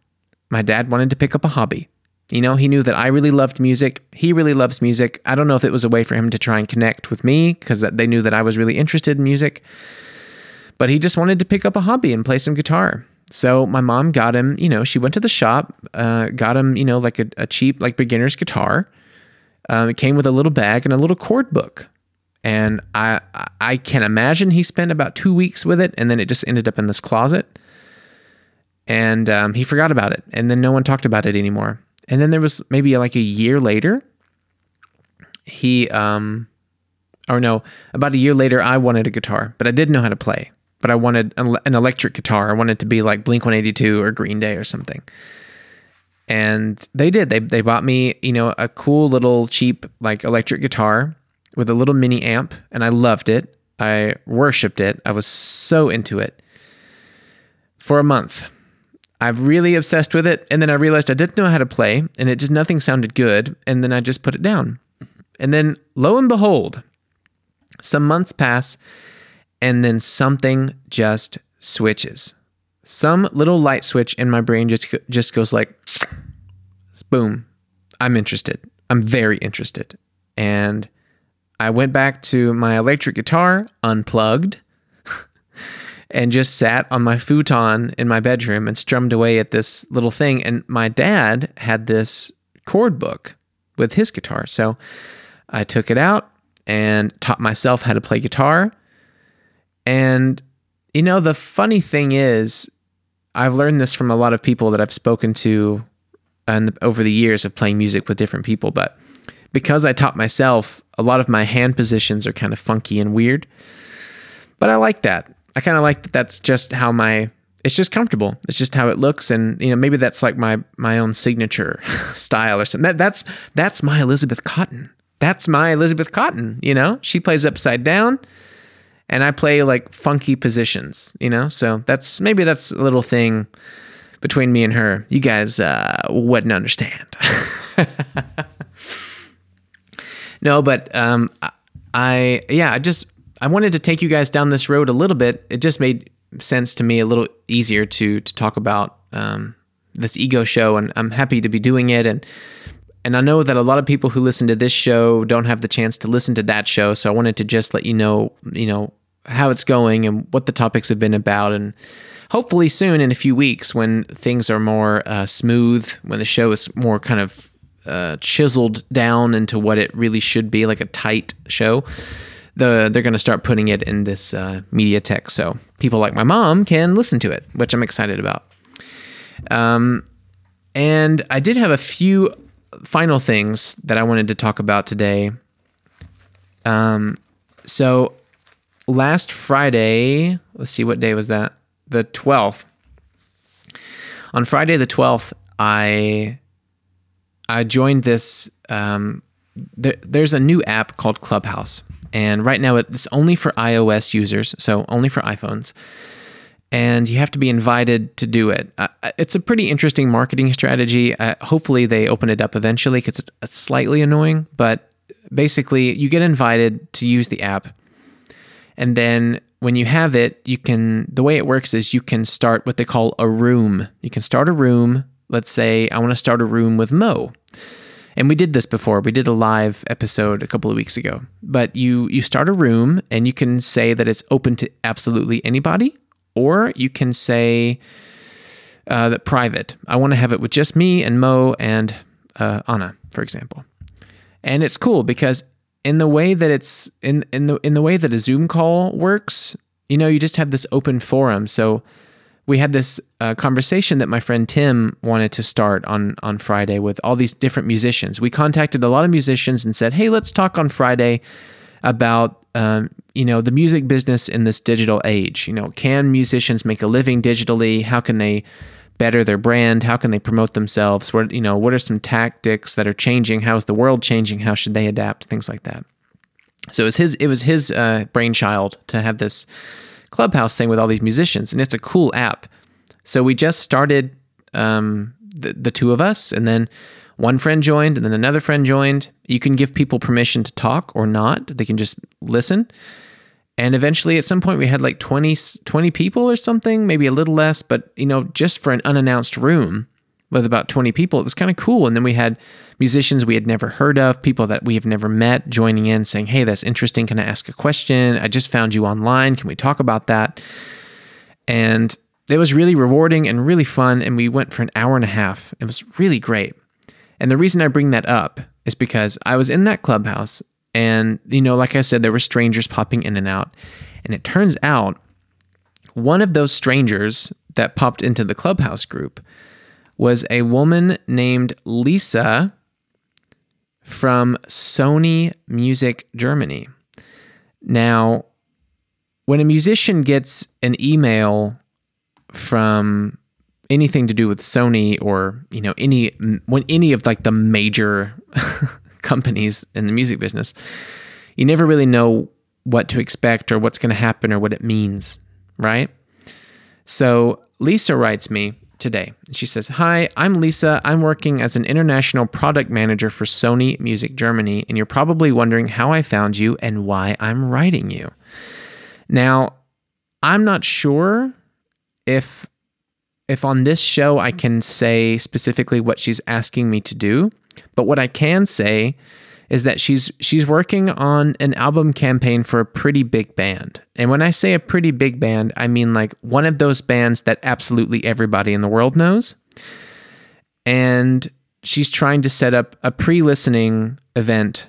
My dad wanted to pick up a hobby. You know, he knew that I really loved music. He really loves music. I don't know if it was a way for him to try and connect with me because they knew that I was really interested in music. But he just wanted to pick up a hobby and play some guitar. So my mom got him, you know, she went to the shop, uh, got him, you know, like a, a cheap, like beginner's guitar. Uh, it came with a little bag and a little chord book and I I can imagine he spent about two weeks with it, and then it just ended up in this closet, and um, he forgot about it, and then no one talked about it anymore. And then there was maybe like a year later, he um, or no, about a year later, I wanted a guitar, but I didn't know how to play. But I wanted an electric guitar. I wanted to be like Blink One Eighty Two or Green Day or something. And they did. They they bought me, you know, a cool little cheap like electric guitar with a little mini amp, and I loved it. I worshiped it. I was so into it for a month. I've really obsessed with it, and then I realized I didn't know how to play, and it just nothing sounded good, and then I just put it down. And then lo and behold, some months pass, and then something just switches. Some little light switch in my brain just just goes like boom. I'm interested. I'm very interested. And I went back to my electric guitar, unplugged, and just sat on my futon in my bedroom and strummed away at this little thing. And my dad had this chord book with his guitar. So I took it out and taught myself how to play guitar. And, you know, the funny thing is, I've learned this from a lot of people that I've spoken to and over the years of playing music with different people, but because I taught myself, a lot of my hand positions are kind of funky and weird. But I like that. I kind of like that that's just how my it's just comfortable. It's just how it looks and you know maybe that's like my my own signature <laughs> style or something. That, that's that's my Elizabeth Cotten. That's my Elizabeth Cotten. you know? She plays upside down and I play like funky positions, you know? So that's maybe that's a little thing between me and her. You guys uh, wouldn't understand. <laughs> No, but um, I yeah, I just I wanted to take you guys down this road a little bit. It just made sense to me a little easier to to talk about um, this ego show, and I'm happy to be doing it. And and I know that a lot of people who listen to this show don't have the chance to listen to that show, so I wanted to just let you know, you know, how it's going and what the topics have been about, and hopefully soon in a few weeks when things are more uh, smooth, when the show is more kind of uh, chiseled down into what it really should be, like a tight show. The, they're going to start putting it in this uh, Mediathek, so people like my mom can listen to it, which I'm excited about. Um, and I did have a few final things that I wanted to talk about today. Um, so last Friday, let's see what day was that? The 12th. On Friday the 12th, I I joined this. Um, there, there's a new app called Clubhouse, and right now it's only for iOS users, so only for iPhones. And you have to be invited to do it. Uh, it's a pretty interesting marketing strategy. Uh, hopefully, they open it up eventually because it's, it's slightly annoying. But basically, you get invited to use the app, And then when you have it, you can, the way it works is you can start what they call a room. You can start a room. Let's say I want to start a room with Moe. And we did this before. We did a live episode a couple of weeks ago. But you you start a room and you can say that it's open to absolutely anybody, or you can say uh, that private. I want to have it with just me and Moe and uh, Anna, for example. And it's cool because in the way that it's in in the in the way that a Zoom call works, you know, you just have this open forum. So we had this uh, conversation that my friend Tim wanted to start on on Friday with all these different musicians. We contacted a lot of musicians and said, "Hey, let's talk on Friday about um, you know the music business in this digital age. You know, can musicians make a living digitally? How can they better their brand? How can they promote themselves? What you know, what are some tactics that are changing? How is the world changing? How should they adapt? Things like that. So it was his it was his uh, brainchild to have this clubhouse thing with all these musicians, and it's a cool app. So we just started um, the the two of us, and then one friend joined, and then another friend joined. You can give people permission to talk or not; they can just listen. And eventually, at some point, we had like 20, 20 people or something, maybe a little less, but you know, just for an unannounced room with about 20 people, it was kind of cool. And then we had musicians we had never heard of, people that we have never met joining in saying, Hey, that's interesting. Can I ask a question? I just found you online. Can we talk about that? And it was really rewarding and really fun. And we went for an hour and a half. It was really great. And the reason I bring that up is because I was in that clubhouse and, you know, like I said, there were strangers popping in and out. And it turns out one of those strangers that popped into the clubhouse group was a woman named Lisa from Sony Music Germany. Now, when a musician gets an email from anything to do with Sony or, you know, any when any of like the major <laughs> companies in the music business, you never really know what to expect or what's going to happen or what it means, right? So Lisa writes me today. She says, Hi, I'm Lisa. I'm working as an international product manager for Sony Music Germany, and you're probably wondering how I found you and why I'm writing you. Now, I'm not sure if if on this show I can say specifically what she's asking me to do, but what I can say is that she's she's working on an album campaign for a pretty big band. And when I say a pretty big band, I mean like one of those bands that absolutely everybody in the world knows. And she's trying to set up a pre-listening event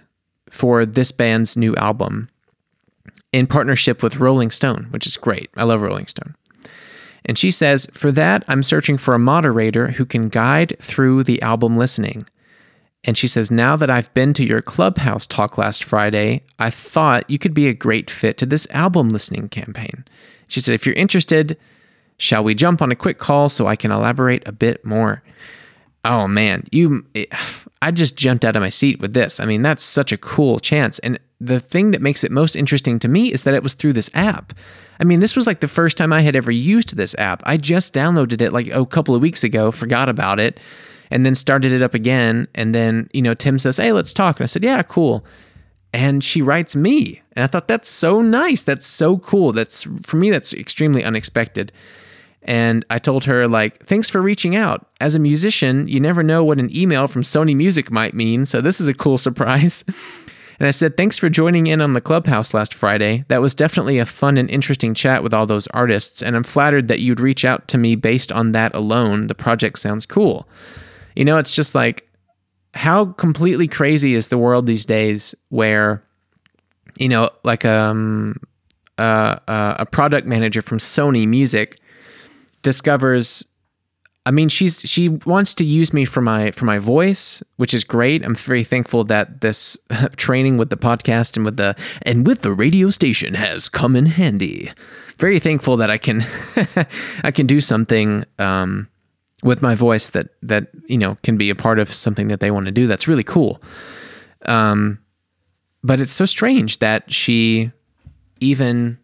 for this band's new album in partnership with Rolling Stone, which is great. I love Rolling Stone. And she says, For that, I'm searching for a moderator who can guide through the album listening. And she says, Now that I've been to your clubhouse talk last Friday, I thought you could be a great fit to this album listening campaign. She said, If you're interested, shall we jump on a quick call so I can elaborate a bit more? Oh man, you <sighs> I just jumped out of my seat with this. I mean, that's such a cool chance. And the thing that makes it most interesting to me is that it was through this app. I mean, this was like the first time I had ever used this app. I just downloaded it like a couple of weeks ago, forgot about it and then started it up again. And then, you know, Tim says, Hey, let's talk. And I said, Yeah, cool. And she writes me. And I thought, That's so nice. That's so cool. That's for me, that's extremely unexpected. And I told her, like, thanks for reaching out. As a musician, you never know what an email from Sony Music might mean. So this is a cool <laughs> surprise. And I said, Thanks for joining in on the clubhouse last Friday. That was definitely a fun and interesting chat with all those artists, and I'm flattered that you'd reach out to me based on that alone. The project sounds cool. You know, it's just like how completely crazy is the world these days where you know, like um uh, uh, a product manager from Sony Music discovers I mean, she's she wants to use me for my for my voice, which is great. I'm very thankful that this <laughs> training with the podcast and with the and with the radio station has come in handy. Very thankful that I can <laughs> I can do something um, with my voice that that you know can be a part of something that they want to do. That's really cool. Um, but it's so strange that she even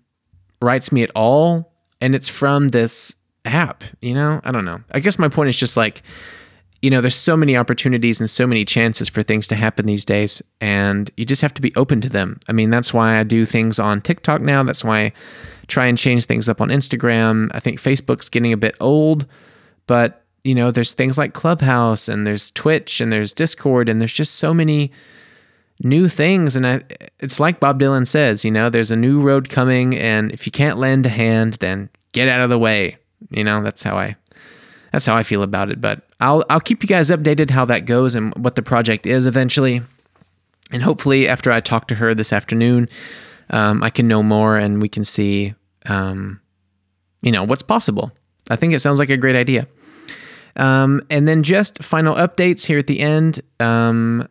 writes me at all, and it's from this app. You know, I don't know. I guess my point is just like you know, there's so many opportunities and so many chances for things to happen these days, and you just have to be open to them. I mean, that's why I do things on TikTok now. That's why I try and change things up on Instagram. I think Facebook's getting a bit old, but you know, there's things like Clubhouse and there's Twitch and there's Discord and there's just so many new things. And I, it's like Bob Dylan says, you know, there's a new road coming, and if you can't lend a hand, then get out of the way. You know, that's how I that's how I feel about it. But I'll I'll keep you guys updated how that goes and what the project is eventually. And hopefully, after I talk to her this afternoon, um, I can know more and we can see, um, you know, what's possible. I think it sounds like a great idea. Um, and then just final updates here at the end. Um,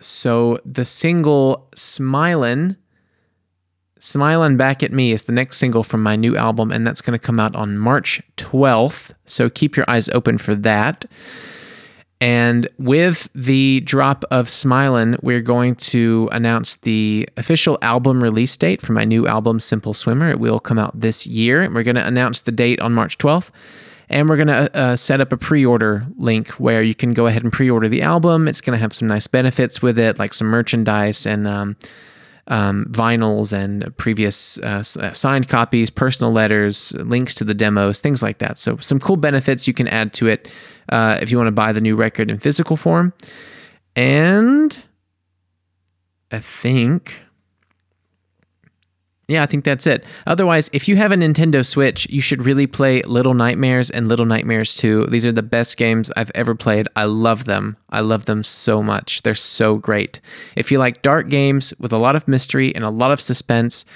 so the single "Smilin'." Smiling Back at Me is the next single from my new album, and that's going to come out on March 12th. So keep your eyes open for that. And with the drop of Smilin', we're going to announce the official album release date for my new album, Simple Swimmer. It will come out this year. And we're going to announce the date on March 12th. And we're going to uh, set up a pre order link where you can go ahead and pre order the album. It's going to have some nice benefits with it, like some merchandise and um, um, vinyls and previous uh, uh, signed copies, personal letters, links to the demos, things like that. So, some cool benefits you can add to it uh, if you want to buy the new record in physical form. And I think yeah, I think that's it. Otherwise, if you have a Nintendo Switch, you should really play Little Nightmares and Little Nightmares 2. These are the best games I've ever played. I love them. I love them so much. They're so great. If you like dark games with a lot of mystery and a lot of suspense,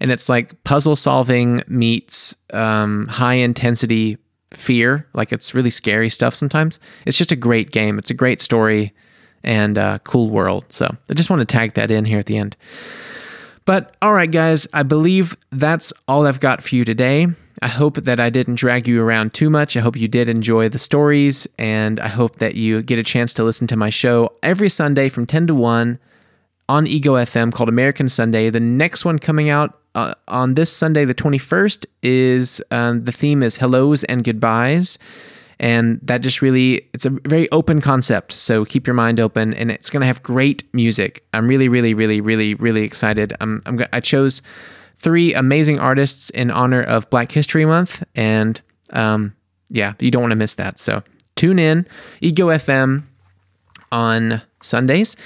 and it's like puzzle solving meets um, high intensity fear, like it's really scary stuff sometimes, it's just a great game. It's a great story and a cool world. So I just want to tag that in here at the end. But all right, guys, I believe that's all I've got for you today. I hope that I didn't drag you around too much. I hope you did enjoy the stories, and I hope that you get a chance to listen to my show every Sunday from 10 to 1 on Ego FM called American Sunday. The next one coming out uh, on this Sunday, the 21st, is um, the theme is hellos and goodbyes and that just really it's a very open concept. So keep your mind open and it's going to have great music. I'm really really really really really excited. I'm, I'm i chose three amazing artists in honor of black history month and um, yeah you don't want to miss that. So tune in ego fm on sundays.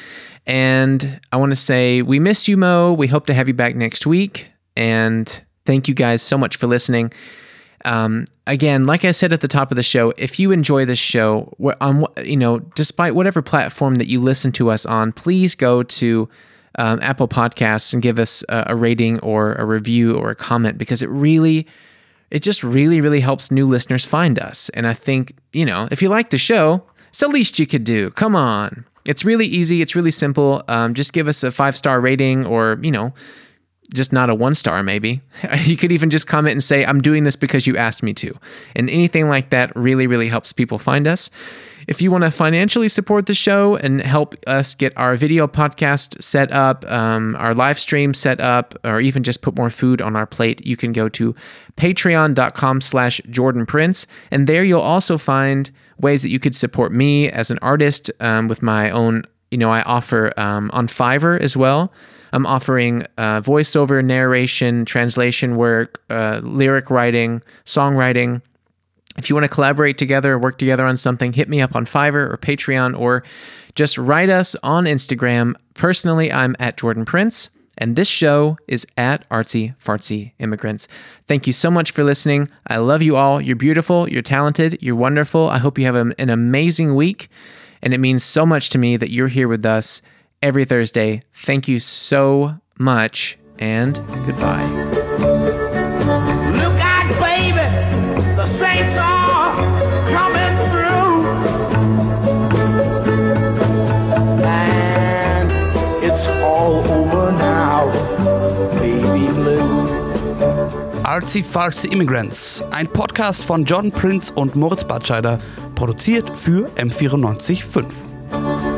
And i want to say we miss you Moe. We hope to have you back next week. And thank you guys so much for listening. Um, again, like I said at the top of the show, if you enjoy this show, on you know, despite whatever platform that you listen to us on, please go to um, Apple Podcasts and give us a, a rating or a review or a comment because it really, it just really, really helps new listeners find us. And I think you know, if you like the show, it's the least you could do. Come on, it's really easy. It's really simple. Um, just give us a five star rating or you know just not a one star, maybe. <laughs> You could even just comment and say, I'm doing this because you asked me to. And anything like that really, really helps people find us. If you want to financially support the show and help us get our video podcast set up, um, our live stream set up, or even just put more food on our plate, you can go to patreon.com slash Jordan Prince. And there you'll also find ways that you could support me as an artist um, with my own, you know, I offer um, on Fiverr as well. I'm offering uh, voiceover, narration, translation work, uh, lyric writing, songwriting. If you want to collaborate together, or work together on something, hit me up on Fiverr or Patreon or just write us on Instagram. Personally, I'm at Jordan Prince, and this show is at Artsy Fartsy Immigrants. Thank you so much for listening. I love you all. You're beautiful, you're talented, you're wonderful. I hope you have an amazing week, and it means so much to me that you're here with us every Thursday. Thank you so much and goodbye. Look out, baby, the saints are coming through. And it's all over now, baby blue. Artsy Fartsy Immigrants, ein Podcast von John Prince und Moritz Batscheider, produziert für M945.